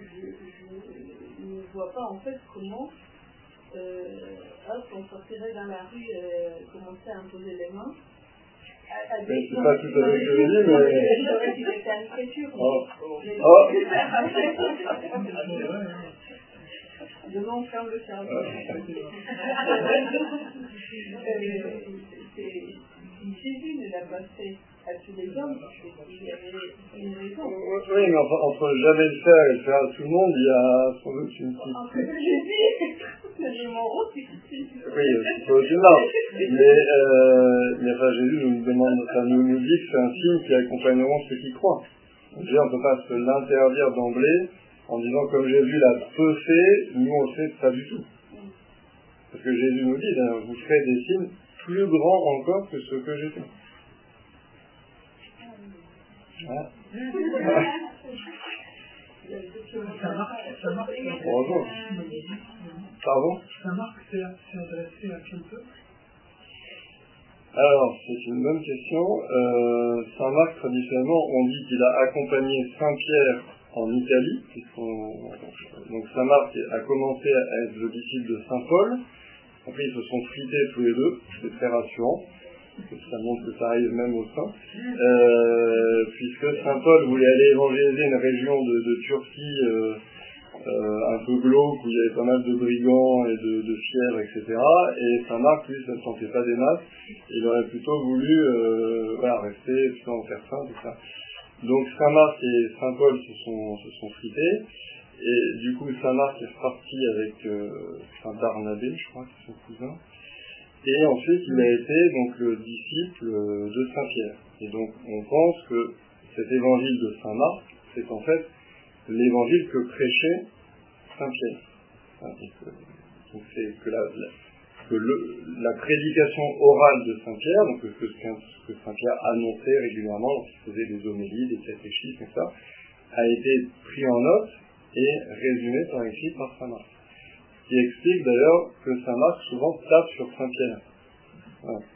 je ne vois pas en fait comment euh, hop, on sortirait dans la rue, euh, commencer à imposer les mains. À, à Mais des- c'est non, pas tout à non, fait ce que je dis, mais- une écriture, mais- Oh. mais- Oh. Demain, on ferme le cerveau. Euh, c'est- si Jésus ne l'a pas fait à tous les hommes, c'est qu'il y avait une raison. Oui, mais enfin, entre jamais le faire et le faire à tout le monde, il y a sans doute une petite... En fait, Jésus, c'est mon rôle, c'est Oui, c'est pas aussi mal. Mais, euh, mais enfin, Jésus nous demande, enfin, nous, nous dit que c'est un signe qui accompagneront ceux qui croient. Donc, on ne peut pas se l'interdire d'emblée en disant comme Jésus l'a peu fait, nous on le fait pas du tout. Parce que Jésus nous dit, d'ailleurs, vous ferez des signes plus grands encore que ceux que j'ai fait. Ça c'est adressé Alors, c'est une bonne question. Euh, Saint Marc, traditionnellement, on dit qu'il a accompagné Saint Pierre en Italie, donc Saint Marc a commencé à être le disciple de Saint Paul. Après, ils se sont frités tous les deux, c'est très rassurant. Ça montre que ça arrive même au sein. Euh, puisque Saint Paul voulait aller évangéliser une région de, Turquie euh, euh, un peu glauque où il y avait pas mal de brigands et de, de fièvre, etc. Et Saint Marc, lui, ça ne sentait pas des masses. Il aurait plutôt voulu rester plutôt en tout ça. Donc Saint Marc et Saint Paul se sont, se sont frités. Et du coup, Saint Marc est reparti avec Saint Barnabé, je crois, qui est son cousin. Et ensuite, il a été donc le disciple de Saint Pierre. Et donc, on pense que cet évangile de Saint Marc, c'est en fait l'évangile que prêchait Saint Pierre. Donc, c'est que, la, que la prédication orale de Saint Pierre, donc ce que, Saint Pierre annonçait régulièrement lorsqu'il faisait des homélies, des catéchismes, etc., a été pris en note et résumé par écrit par Saint Marc qui explique d'ailleurs que Saint Marc souvent tape sur Saint Pierre.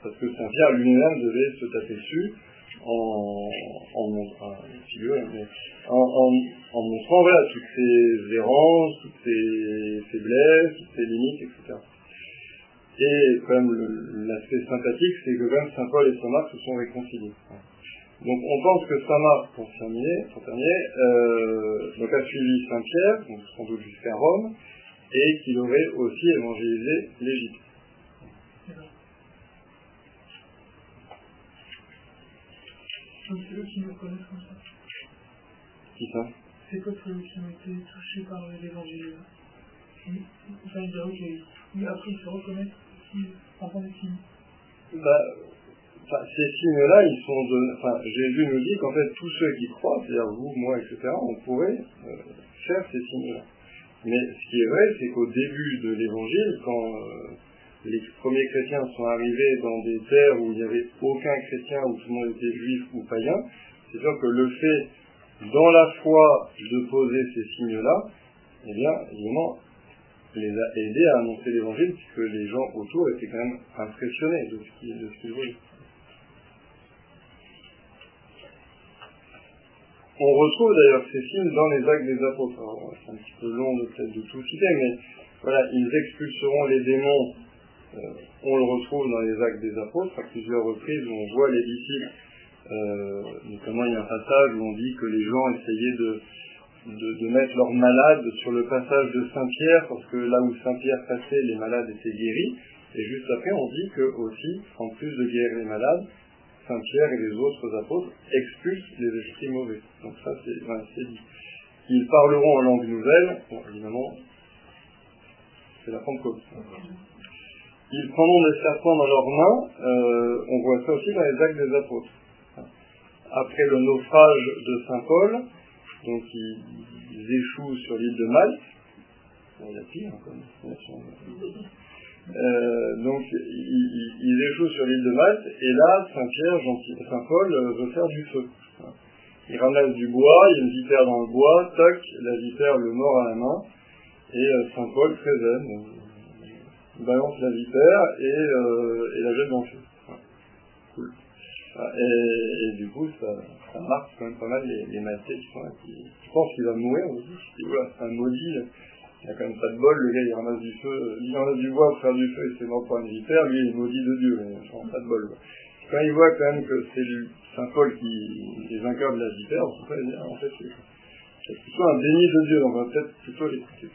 parce que Saint Pierre lui-même devait se taper dessus en, en, montrant toutes ses errances, toutes ses faiblesses, toutes ses limites, etc. Et quand même l'aspect sympathique, c'est que même Saint Paul et Saint Marc se sont réconciliés. Donc on pense que Saint Marc, pour terminer euh, donc a suivi Saint Pierre, donc sans doute jusqu'à Rome, et qu'il aurait aussi évangélisé l'Égypte. C'est eux qui ça. Qui ça? C'est eux qui ont été touchés par l'évangile. Enfin, ils dire, ok, mais après ils se reconnaissent en que signes. Bah, enfin, ces signes-là, ils sont de, enfin, Jésus nous dit qu'en fait, tous ceux qui croient, c'est-à-dire vous, moi, etc., on pourrait euh, faire ces signes-là. Mais ce qui est vrai, c'est qu'au début de l'évangile, quand euh, les premiers chrétiens sont arrivés dans des terres où il n'y avait aucun chrétien, où tout le monde était juif ou païen, c'est sûr que le fait, dans la foi, de poser ces signes-là, eh bien, évidemment, les a aidés à annoncer l'évangile, puisque les gens autour étaient quand même impressionnés de ce qu'ils voyaient. On retrouve d'ailleurs ces signes dans les actes des apôtres. C'est un petit peu long de tout citer, mais voilà, ils expulseront les démons. Euh, on le retrouve dans les actes des apôtres à plusieurs reprises où on voit les disciples. Euh, notamment, il y a un passage où on dit que les gens essayaient de, de, mettre leurs malades sur le passage de Saint-Pierre, parce que là où Saint-Pierre passait, les malades étaient guéris. Et juste après, on dit que aussi, en plus de guérir les malades, Saint Pierre et les autres apôtres expulsent les esprits mauvais. Donc ça, c'est dit. Ils parleront en langue nouvelle, bon, évidemment, c'est la Pentecôte. Ils prendront des serpents dans leurs mains, euh, on voit ça aussi dans les actes des apôtres. Après le naufrage de Saint Paul, donc ils, échouent sur l'île de Malte, il y a pire, hein, euh, donc il, échoue sur l'île de Malte, et là, Saint-Pierre, Saint-Paul euh, veut faire du feu. Il ramasse du bois, il y a une vipère dans le bois, toc, la vipère le mord à la main, et euh, Saint-Paul, très zen, balance la vipère et, la jette dans le feu. Cool. Et, du coup, ça, marque quand même pas mal les, les qui sont là, je pense qu'il va mourir aussi. C'est un maudit il a quand même pas de bol, le gars il ramasse du feu, il ramasse du bois pour faire du feu et c'est mort par une vipère, lui il maudit de Dieu, mais il pas de bol. Quand il voit quand même que c'est Saint Paul qui est vainqueur de la vipère, en fait c'est plutôt un déni de Dieu, donc on va peut-être plutôt l'écouter.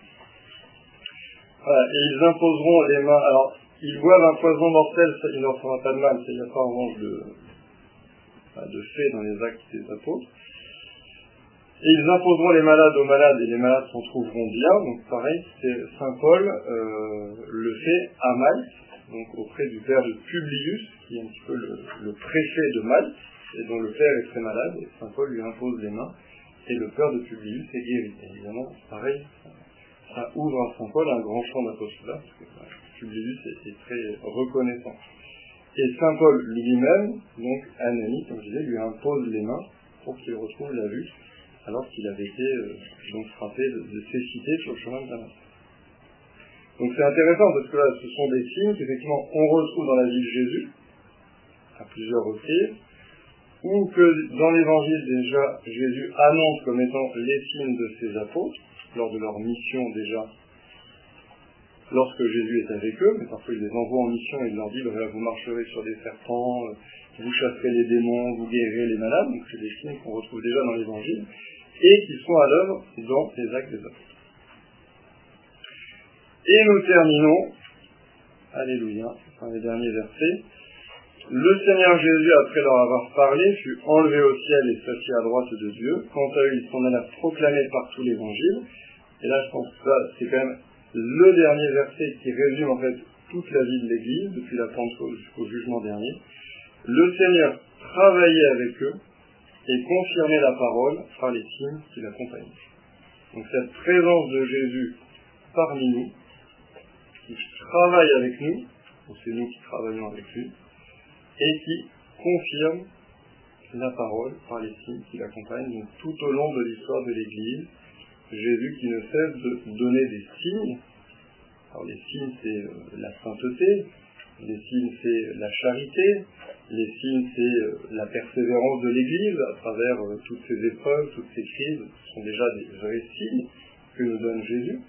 Voilà, et ils imposeront les mains, alors ils boivent un poison mortel, ça, il leur fera pas de mal, il n'y a pas en de, de fait dans les actes des apôtres. Et ils imposeront les malades aux malades et les malades s'en trouveront bien. Donc pareil, Saint Paul euh, le fait à Malte, donc auprès du père de Publius, qui est un petit peu le, préfet de Malte, et dont le père est très malade, et Saint Paul lui impose les mains, et le père de Publius est guéri. évidemment, pareil, ça ouvre à Saint Paul un grand champ d'apostolat, parce que Publius est, très reconnaissant. Et Saint Paul lui-même, donc Anani, comme je disais, lui impose les mains pour qu'il retrouve la vue alors qu'il avait été euh, donc frappé de, cécité sur le chemin de Damas. Donc c'est intéressant parce que là, ce sont des signes qu'effectivement on retrouve dans la vie de Jésus, à plusieurs reprises, ou que dans l'évangile déjà Jésus annonce comme étant les signes de ses apôtres, lors de leur mission déjà, lorsque Jésus est avec eux, mais parfois il les envoie en mission et il leur dit, vous marcherez sur des serpents, euh, vous chasserez les démons, vous guérirez les malades, donc c'est des signes qu'on retrouve déjà dans l'évangile, et qui sont à l'œuvre dans les actes des apôtres. Et nous terminons, Alléluia, enfin les derniers versets, le Seigneur Jésus, après leur avoir parlé, fut enlevé au ciel et s'assit à droite de Dieu. Quant à eux, ils s'en alla proclamer partout l'évangile. Et là, je pense que ça, c'est quand même le dernier verset qui résume en fait toute la vie de l'Église, depuis la Pentecôte jusqu'au jugement dernier. Le Seigneur travaillait avec eux et confirmait la parole par les signes qui l'accompagnent. Donc cette présence de Jésus parmi nous, qui travaille avec nous, c'est nous qui travaillons avec lui, et qui confirme la parole par les signes qui l'accompagnent. Donc tout au long de l'histoire de l'Église, Jésus qui ne cesse de donner des signes. Alors les signes c'est euh, la sainteté, les signes c'est la charité, les signes c'est euh, la persévérance de l'Église à travers euh, toutes ces épreuves, toutes ces crises, ce sont déjà des vrais signes que nous donne Jésus.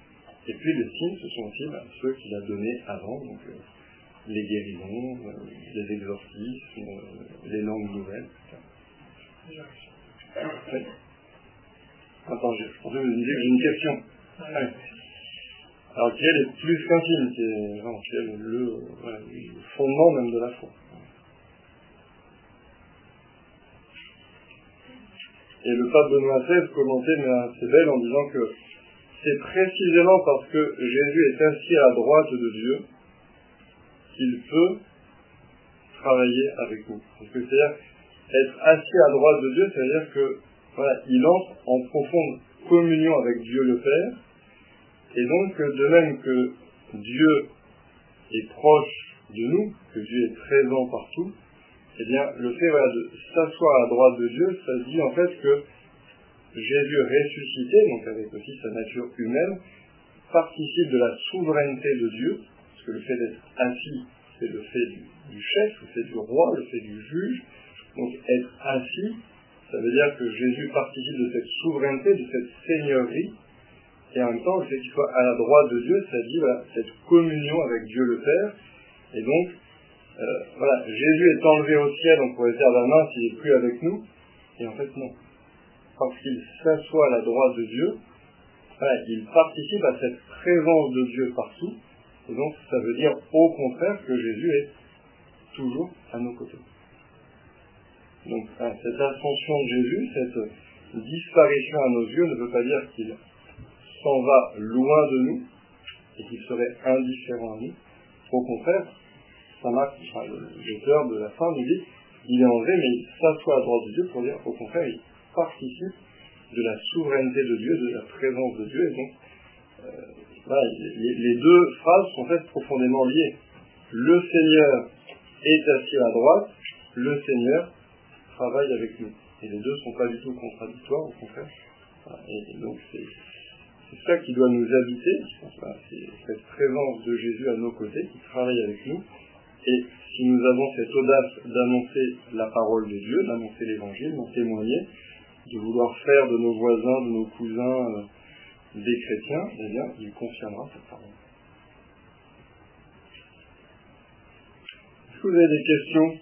Et puis les signes, ce sont aussi ben, ceux qu'il a donnés avant, donc les guérisons, les exorcismes, les langues nouvelles, etc. Attends, je pensais que vous j'ai une question. Ouais. Alors, quel est plus qu'un signe qui est, vraiment, qui est le, fondement même de la foi? Et le pape Benoît XVI commentait, mais assez belle, en disant que c'est précisément parce que Jésus est assis à droite de Dieu qu'il peut travailler avec nous. C'est-à-dire, être assis à droite de Dieu, c'est-à-dire que voilà, il entre en profonde communion avec Dieu le Père, et donc de même que Dieu est proche de nous, que Dieu est présent partout, eh bien le fait de s'asseoir à la droite de Dieu, ça dit en fait que Jésus ressuscité, donc avec aussi sa nature humaine, participe de la souveraineté de Dieu, parce que le fait d'être assis, c'est le fait du, du chef, le fait du roi, le fait du juge, donc être assis, ça veut dire que Jésus participe de cette souveraineté, de cette seigneurie, et en même temps, le fait qu'il soit à la droite de Dieu, ça dit voilà, cette communion avec Dieu le Père. Et donc, euh, voilà, Jésus est enlevé au ciel, on pourrait dire la main s'il n'est plus avec nous. Et en fait, non. Parce qu'il s'assoit à la droite de Dieu, voilà, il participe à cette présence de Dieu partout. Et donc, ça veut dire au contraire que Jésus est toujours à nos côtés. Donc, hein, cette ascension de Jésus, cette disparition à nos yeux ne veut pas dire qu'il s'en va loin de nous et qu'il serait indifférent à nous. Au contraire, Saint Marc, enfin, l'auteur de la fin, nous dit il est enlevé, mais il s'assoit à droite de Dieu pour dire, au contraire, il participe de la souveraineté de Dieu, de la présence de Dieu. Et donc, euh, les, deux phrases sont faites profondément liées. Le Seigneur est assis à droite, le Seigneur travaille avec nous. Et les deux ne sont pas du tout contradictoires, au contraire. Et donc, c'est ça qui doit nous habiter, c'est cette présence de Jésus à nos côtés qui travaille avec nous. Nous avons cette audace d'annoncer la parole de Dieu, d'annoncer l'évangile, d'en témoigner, de vouloir faire de nos voisins, de nos cousins euh, des chrétiens, eh bien, il confirmera cette parole. Est-ce que vous avez des questions?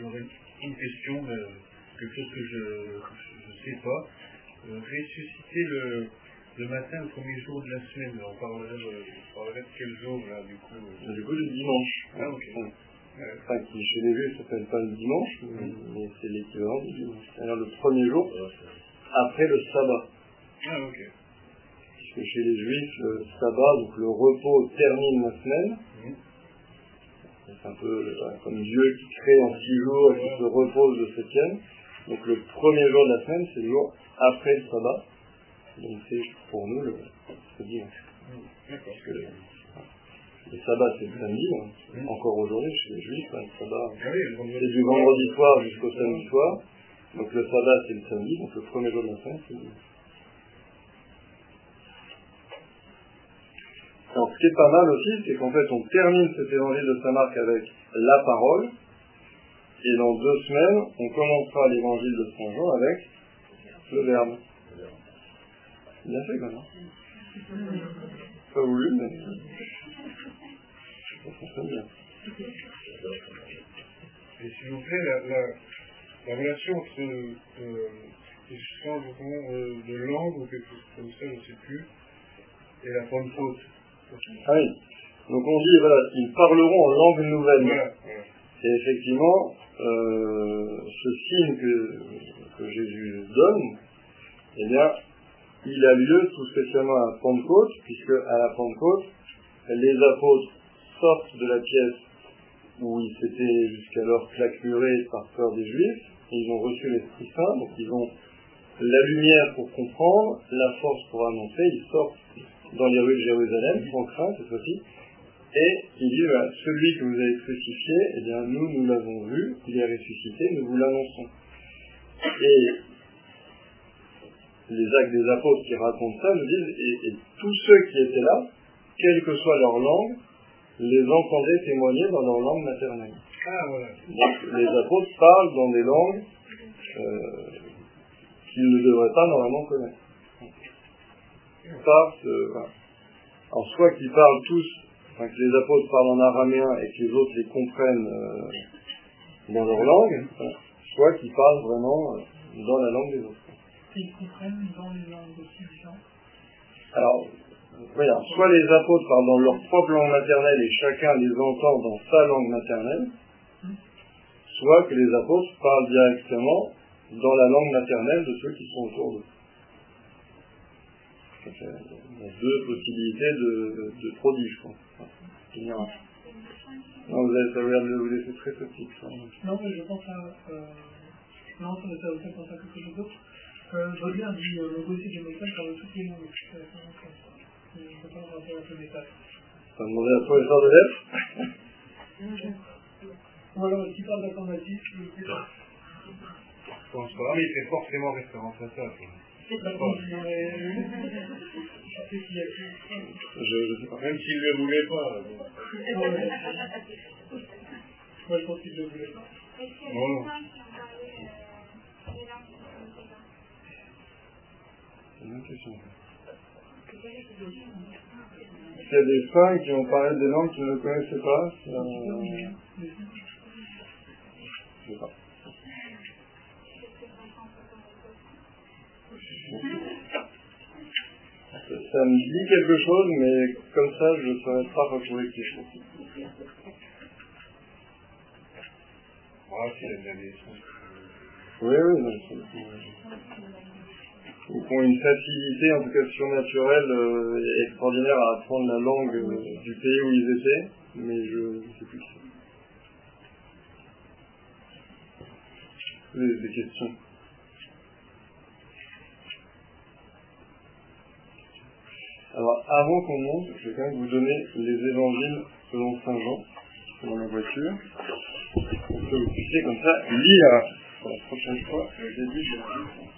J'aurais une question. Euh quelque chose que je ne sais pas. Euh, ressusciter le, le matin, le premier jour de la semaine, on parlerait, de, on parlerait de quel jour là, du coup euh... Du coup, le dimanche. Ah, ok. Enfin, qui chez les Juifs s'appelle pas le dimanche, mais, mais c'est l'équivalent du dimanche. C'est-à-dire le premier jour après le sabbat. Ah, ok. Puisque chez les Juifs, le sabbat, donc le repos, termine la semaine. Mmh. C'est un peu voilà, comme Dieu qui crée en six jours et qui se repose le septième. Donc le premier jour de la semaine, c'est le jour après le sabbat. Donc c'est pour nous le, le dimanche. Parce que le, sabbat c'est le samedi, hein. encore aujourd'hui chez les juifs, hein, le sabbat c'est du vendredi soir jusqu'au samedi soir. Donc le sabbat c'est le samedi, donc le premier jour de la semaine c'est le dimanche. Alors ce qui est pas mal aussi, c'est qu'en fait, on termine cet évangile de Saint-Marc avec la parole, et dans deux semaines, on commencera l'évangile de Saint Jean avec le verbe. Bien fait, quand même. Pas voulu, mais ça fonctionne bien. Et s'il vous plaît, la, la, la relation entre euh, les changements euh, de langue ou quelque chose comme ça, je ne sais plus, et la Pentecôte. Ah oui. Donc on dit, voilà, ils parleront en langue nouvelle. Voilà, voilà. Et effectivement, euh, ce signe que, que Jésus donne, eh bien, il a lieu tout spécialement à Pentecôte, puisque à la Pentecôte, les apôtres sortent de la pièce où ils s'étaient jusqu'alors claquemurés par peur des Juifs, et ils ont reçu l'Esprit Saint, donc ils ont la lumière pour comprendre, la force pour annoncer, ils sortent dans les rues de Jérusalem, sans crainte cette fois-ci, et il dit, voilà, celui que vous avez crucifié, eh bien nous, nous l'avons vu, il est ressuscité, nous vous l'annonçons. Les actes des apôtres qui racontent ça nous disent, et, et tous ceux qui étaient là, quelle que soit leur langue, les entendaient témoigner dans leur langue maternelle. Ah, voilà. Donc, les apôtres parlent dans des langues euh, qu'ils ne devraient pas normalement connaître. Par ce- voilà. Alors, soit qu'ils parlent tous, enfin, que les apôtres parlent en araméen et que les autres les comprennent euh, dans leur langue, voilà. soit qu'ils parlent vraiment euh, dans la langue des autres. Comprennent dans les langues. Alors, alors, soit les apôtres parlent dans leur propre langue maternelle et chacun les entend dans sa langue maternelle, soit que les apôtres parlent directement dans la langue maternelle de ceux qui sont autour d'eux. Il y a deux possibilités de, de. Voilà. En a. Non, vous avez ça de vous laisser très petit. Non, mais je pense à. Euh, non, ça ça vous fait penser à quelque chose d'autre. Euh, Baudelaire dit euh, le gossier du métal parle toutes les langues. Je ne sais pas le rapport avec le métal. Ça demandé à professeur de lettres Ou alors, qui parle d'informatique, je. Je pense pas, mais il fait forcément référence à ça. mais. Je. Je ne sais pas. Même s'il ne le voulait pas. Non, Moi, je pense qu'il le voulait pas. Bon. C'est une bonne question. Il y a des saints qui ont parlé des langues qu'ils ne connaissaient pas. c'est un- Je sais pas. Ça me dit quelque chose, mais comme ça, je ne saurais pas retrouver quelque chose. Ah, c'est la dernière Oui, oui, non, c'est- Ou qui ont une facilité, en tout cas surnaturelle, euh, et extraordinaire à apprendre la langue euh, du pays où ils étaient, mais je ne sais plus. Des, des questions? Alors, avant qu'on monte, je vais quand même vous donner les évangiles selon Saint Jean, dans la voiture, pour que vous puissiez comme ça lire pour la prochaine fois le début de la